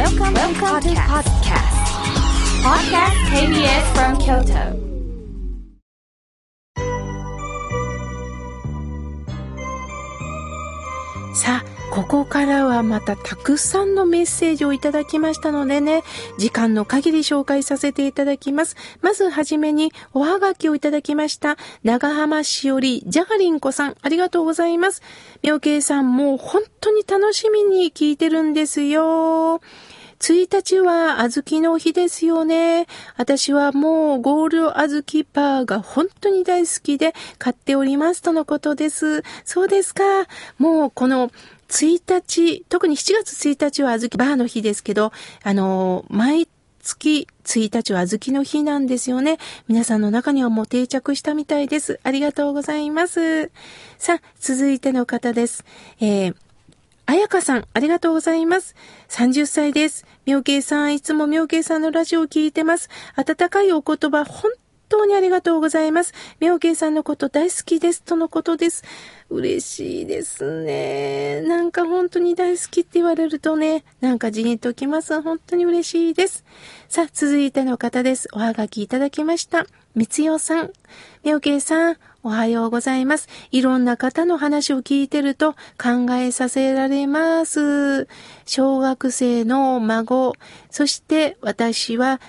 Welcome, Welcome to podcast. Podcast KBS from Kyoto. さあ、ここからはまたたくさんのメッセージをいただきましたのでね、時間の限り紹介させていただきます。まずはじめにおはがきをいただきました。長浜しおりジャガリンコさん、ありがとうございます。妙慶さん、もう本当に楽しみに聞いてるんですよ。1日は小豆の日ですよね。私はもうゴールド小豆パーが本当に大好きで買っておりますとのことです。そうですか。もうこの1日、特に7月1日は小豆バーの日ですけど、あの、毎月1日は小豆の日なんですよね。皆さんの中にはもう定着したみたいです。ありがとうございます。さあ、続いての方です。えーあやかさん、ありがとうございます。30歳です。妙慶さん、いつも妙慶さんのラジオを聞いてます。温かいお言葉、本当にありがとうございます。妙慶さんのこと大好きです。とのことです。嬉しいですね。なんか本当に大好きって言われるとね、なんかじーっときます。本当に嬉しいです。さあ、続いての方です。おはがきいただきました。みつよさん。妙慶さん、おはようございます。いろんな方の話を聞いてると考えさせられます。小学生の孫、そして私は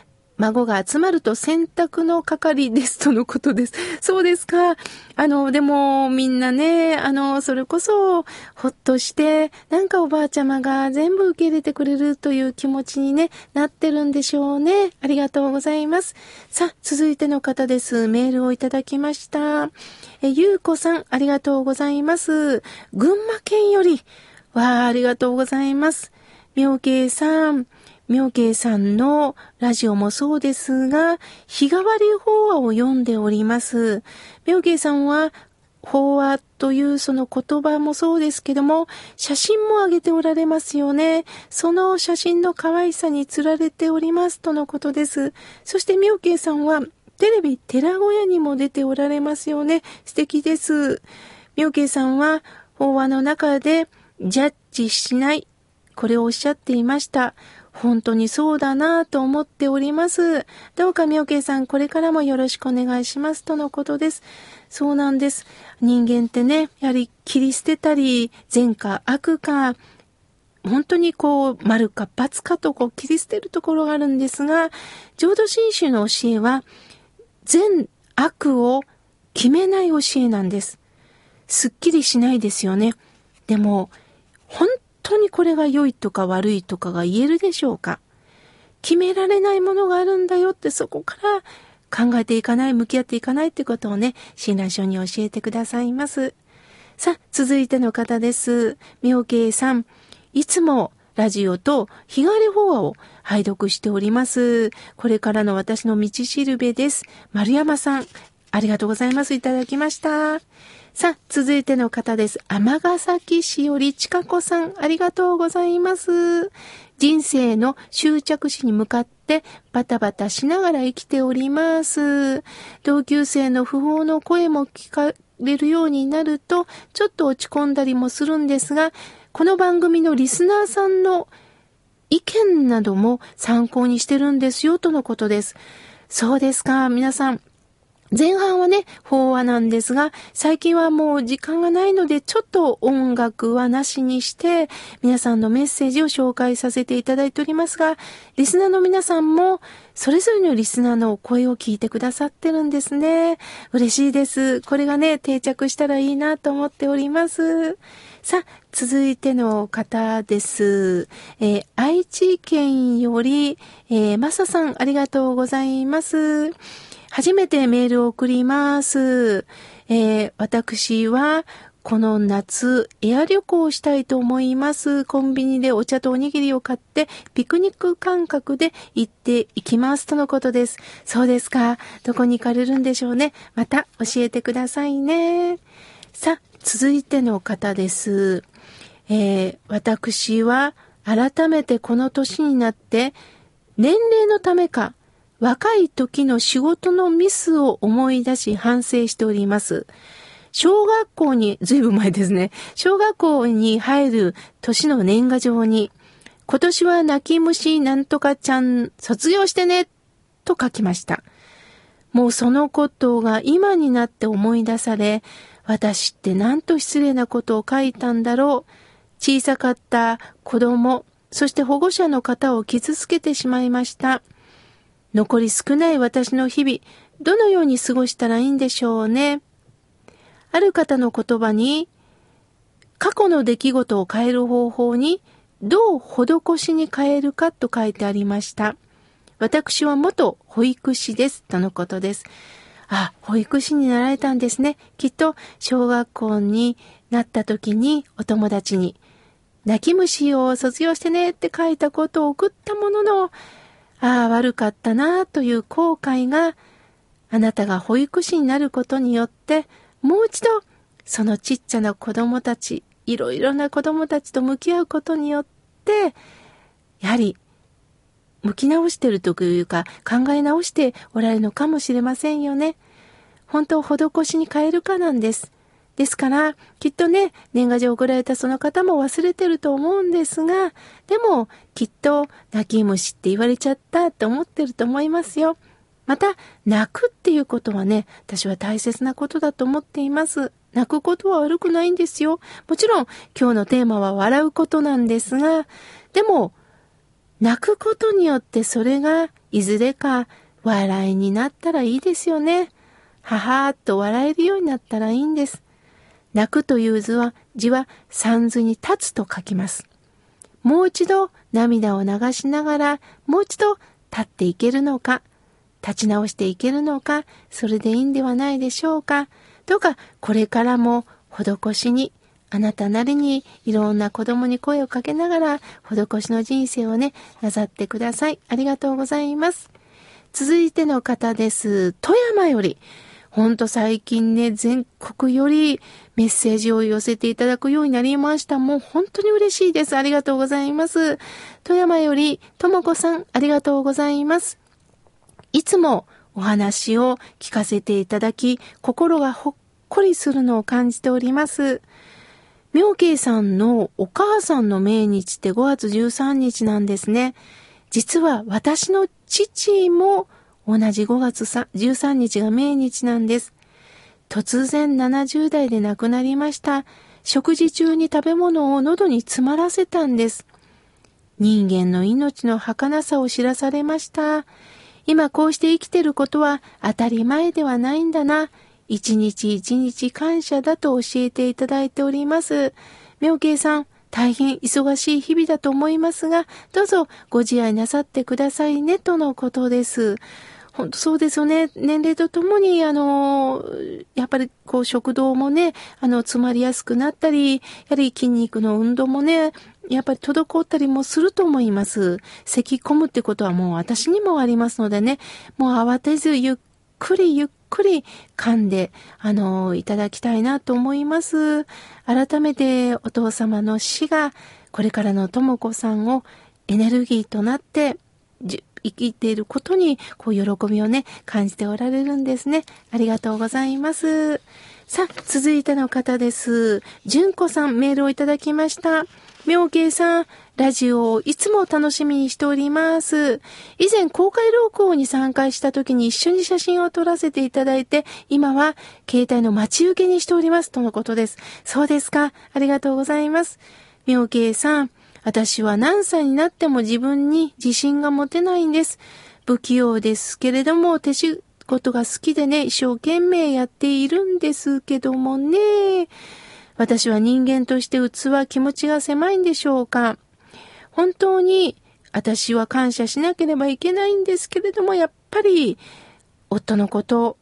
孫が集まると洗濯の係ですとのことです。そうですか。あの、でもみんなね、あの、それこそほっとして、なんかおばあちゃまが全部受け入れてくれるという気持ちにね、なってるんでしょうね。ありがとうございます。さあ、続いての方です。メールをいただきました。え、ゆうこさん、ありがとうございます。群馬県より、わあ、ありがとうございます。妙慶さん、妙慶さんのラジオもそうですが、日替わり法話を読んでおります。妙慶さんは、法話というその言葉もそうですけども、写真も上げておられますよね。その写真の可愛さにつられておりますとのことです。そして妙慶さんは、テレビ寺小屋にも出ておられますよね。素敵です。妙慶さんは、法話の中で、ジャッジしない。これをおっしゃっていました。本当にそうだなと思っております。どうかみおけいさん、これからもよろしくお願いします。とのことです。そうなんです。人間ってね、やはり切り捨てたり、善か悪か、本当にこう、丸か罰かとこう切り捨てるところがあるんですが、浄土真宗の教えは、善悪を決めない教えなんです。すっきりしないですよね。でも、本当にこれが良いとか悪いとかが言えるでしょうか？決められないものがあるんだよってそこから考えていかない、向き合っていかないってことをね、親鸞書に教えてくださいます。さあ、続いての方です。妙慶さん。いつもラジオと日替わり法話を拝読しております。これからの私の道しるべです。丸山さん、ありがとうございます。いただきました。さあ、続いての方です。天ヶ崎市よりちかこさん、ありがとうございます。人生の終着地に向かってバタバタしながら生きております。同級生の不法の声も聞かれるようになると、ちょっと落ち込んだりもするんですが、この番組のリスナーさんの意見なども参考にしてるんですよ、とのことです。そうですか。皆さん、前半はね、法話なんですが、最近はもう時間がないので、ちょっと音楽はなしにして、皆さんのメッセージを紹介させていただいておりますが、リスナーの皆さんも、それぞれのリスナーの声を聞いてくださってるんですね。嬉しいです。これがね、定着したらいいなと思っております。さあ、続いての方です。えー、愛知県より、えー、まささん、ありがとうございます。初めてメールを送ります。えー、私は、この夏、エア旅行をしたいと思います。コンビニでお茶とおにぎりを買って、ピクニック感覚で行っていきます。とのことです。そうですか。どこに行かれるんでしょうね。また教えてくださいね。さあ、続いての方です。えー、私は改めてこの年になって、年齢のためか、若い時の仕事のミスを思い出し反省しております。小学校に、ずいぶん前ですね。小学校に入る年の年賀状に、今年は泣き虫なんとかちゃん卒業してね、と書きました。もうそのことが今になって思い出され、私ってなんと失礼なことを書いたんだろう。小さかった子供、そして保護者の方を傷つけてしまいました。残り少ない私の日々、どのように過ごしたらいいんでしょうね。ある方の言葉に、過去の出来事を変える方法に、どう施しに変えるかと書いてありました。私は元保育士です。とのことです。あ、保育士になられたんですね。きっと小学校になった時にお友達に、泣き虫を卒業してねって書いたことを送ったものの、ああ、悪かったなという後悔が、あなたが保育士になることによって、もう一度、そのちっちゃな子供たち、いろいろな子供たちと向き合うことによって、やはり向き直してるというか考え直しておられるのかもしれませんよね。本当施しに変えるかなんです。ですから、きっとね、年賀状を送られたその方も忘れてると思うんですが、でも、きっと、泣き虫って言われちゃったって思ってると思いますよ。また、泣くっていうことはね、私は大切なことだと思っています。泣くことは悪くないんですよ。もちろん、今日のテーマは笑うことなんですが、でも、泣くことによってそれがいずれか笑いになったらいいですよね。ははーっと笑えるようになったらいいんです。泣くという図は字は三図に立つと書きます。もう一度涙を流しながらもう一度立っていけるのか、立ち直していけるのか、それでいいんではないでしょうか。どうかこれからも施しにあなたなりにいろんな子供に声をかけながら、施しの人生をね、なさってください。ありがとうございます。続いての方です。富山より。ほんと最近ね、全国よりメッセージを寄せていただくようになりました。もう本当に嬉しいです。ありがとうございます。富山より、ともこさん、ありがとうございます。いつもお話を聞かせていただき、心がほっこりするのを感じております。妙慶さんのお母さんの命日って5月13日なんですね。実は私の父も同じ5月13日が命日なんです。突然70代で亡くなりました。食事中に食べ物を喉に詰まらせたんです。人間の命の儚さを知らされました。今こうして生きてることは当たり前ではないんだな。一日一日感謝だと教えていただいております。妙慶さん、大変忙しい日々だと思いますが、どうぞご自愛なさってくださいね、とのことです。本当そうですよね。年齢とともに、あの、やっぱりこう食道もね、あの、詰まりやすくなったり、やはり筋肉の運動もね、やっぱり滞ったりもすると思います。咳込むってことはもう私にもありますのでね、もう慌てずゆっくりゆっくり噛んで、あの、いただきたいなと思います。改めてお父様の死が、これからのとも子さんをエネルギーとなって、生きていることに、こう、喜びをね、感じておられるんですね。ありがとうございます。さあ、続いての方です。純子さん、メールをいただきました。妙慶さん、ラジオをいつも楽しみにしております。以前公開録音に参加した時に一緒に写真を撮らせていただいて、今は携帯の待ち受けにしておりますとのことです。そうですか。ありがとうございます。妙慶さん、私は何歳になっても自分に自信が持てないんです。不器用ですけれども、手仕事が好きでね、一生懸命やっているんですけどもね。私は人間として器、気持ちが狭いんでしょうか？本当に私は感謝しなければいけないんですけれども、やっぱり夫のこと、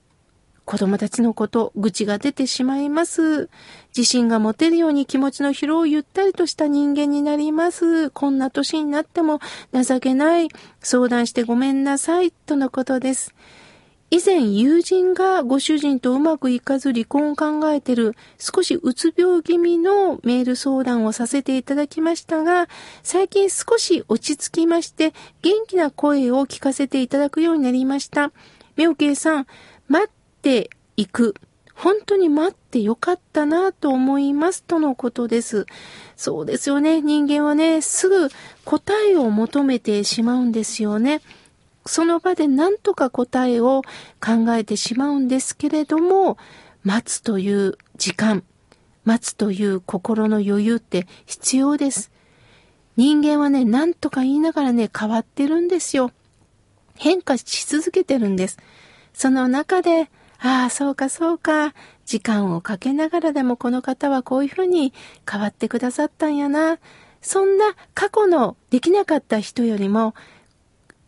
子供たちのこと、愚痴が出てしまいます。自信が持てるように気持ちの疲労をゆったりとした人間になります。こんな年になっても情けない。相談してごめんなさい。とのことです。以前友人がご主人とうまくいかず離婚を考えてる少しうつ病気味のメール相談をさせていただきましたが、最近少し落ち着きまして元気な声を聞かせていただくようになりました。妙慶さん、待っていく。本当に待ってよかったなと思いますとのことです。そうですよね。人間はね、すぐ答えを求めてしまうんですよね。その場で何とか答えを考えてしまうんですけれども、待つという時間、待つという心の余裕って必要です。人間はね、何とか言いながらね、変わってるんですよ。変化し続けてるんです。その中で、ああ、そうかそうか、時間をかけながらでもこの方はこういうふうに変わってくださったんやな。そんな過去のできなかった人よりも、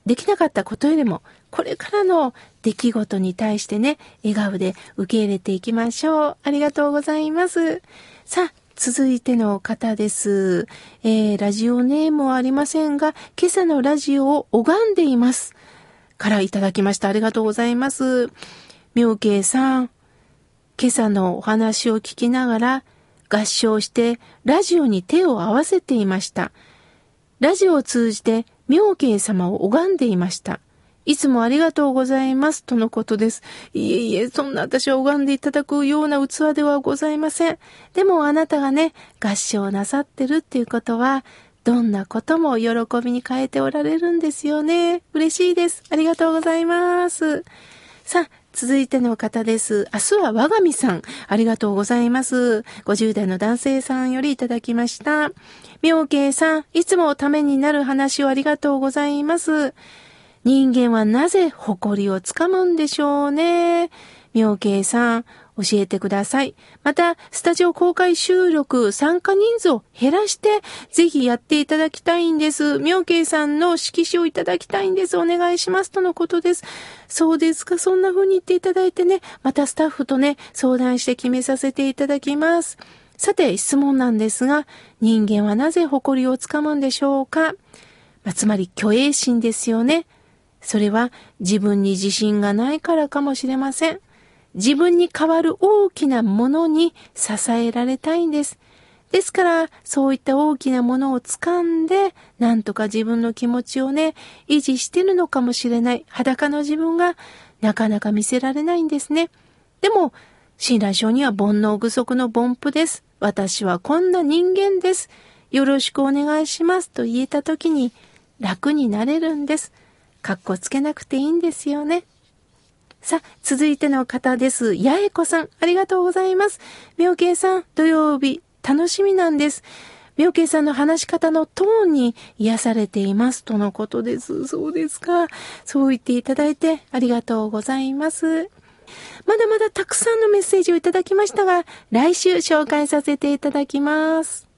できなかったことよりも、これからの出来事に対してね、笑顔で受け入れていきましょう。ありがとうございます。さあ、続いての方です。えー、ラジオネームはありませんが、今朝のラジオを拝んでいます。からいただきました。ありがとうございます。妙慶さん、今朝のお話を聞きながら合唱してラジオに手を合わせていました。ラジオを通じて妙慶様を拝んでいました。いつもありがとうございます。とのことです。いえいえ、そんな私を拝んでいただくような器ではございません。でもあなたがね、合唱なさってるっていうことは、どんなことも喜びに変えておられるんですよね。嬉しいです。ありがとうございます。さあ、続いての方です。明日は我が身さん。ありがとうございます。50代の男性さんよりいただきました。妙慶さん、いつもためになる話をありがとうございます。人間はなぜ誇りをつかむんでしょうね。妙慶さん、教えてください。また、スタジオ公開収録参加人数を減らして、ぜひやっていただきたいんです。妙慶さんの色紙をいただきたいんです。お願いします。とのことです。そうですか。そんな風に言っていただいてね、またスタッフとね、相談して決めさせていただきます。さて、質問なんですが、人間はなぜ誇りをつかむんでしょうか、まあ、つまり、虚栄心ですよね。それは自分に自信がないからかもしれません。自分に代わる大きなものに支えられたいんです。ですから、そういった大きなものを掴んで、なんとか自分の気持ちをね、維持してるのかもしれない裸の自分がなかなか見せられないんですね。でも、親鸞書には煩悩具足の凡夫です。私はこんな人間です。よろしくお願いしますと言えた時に楽になれるんです。かっこつけなくていいんですよね。さあ、続いての方です。八重子さん、ありがとうございます。妙慶さん、土曜日、楽しみなんです。妙慶さんの話し方のトーンに癒されていますとのことです。そうですか。そう言っていただいてありがとうございます。まだまだたくさんのメッセージをいただきましたが、来週紹介させていただきます。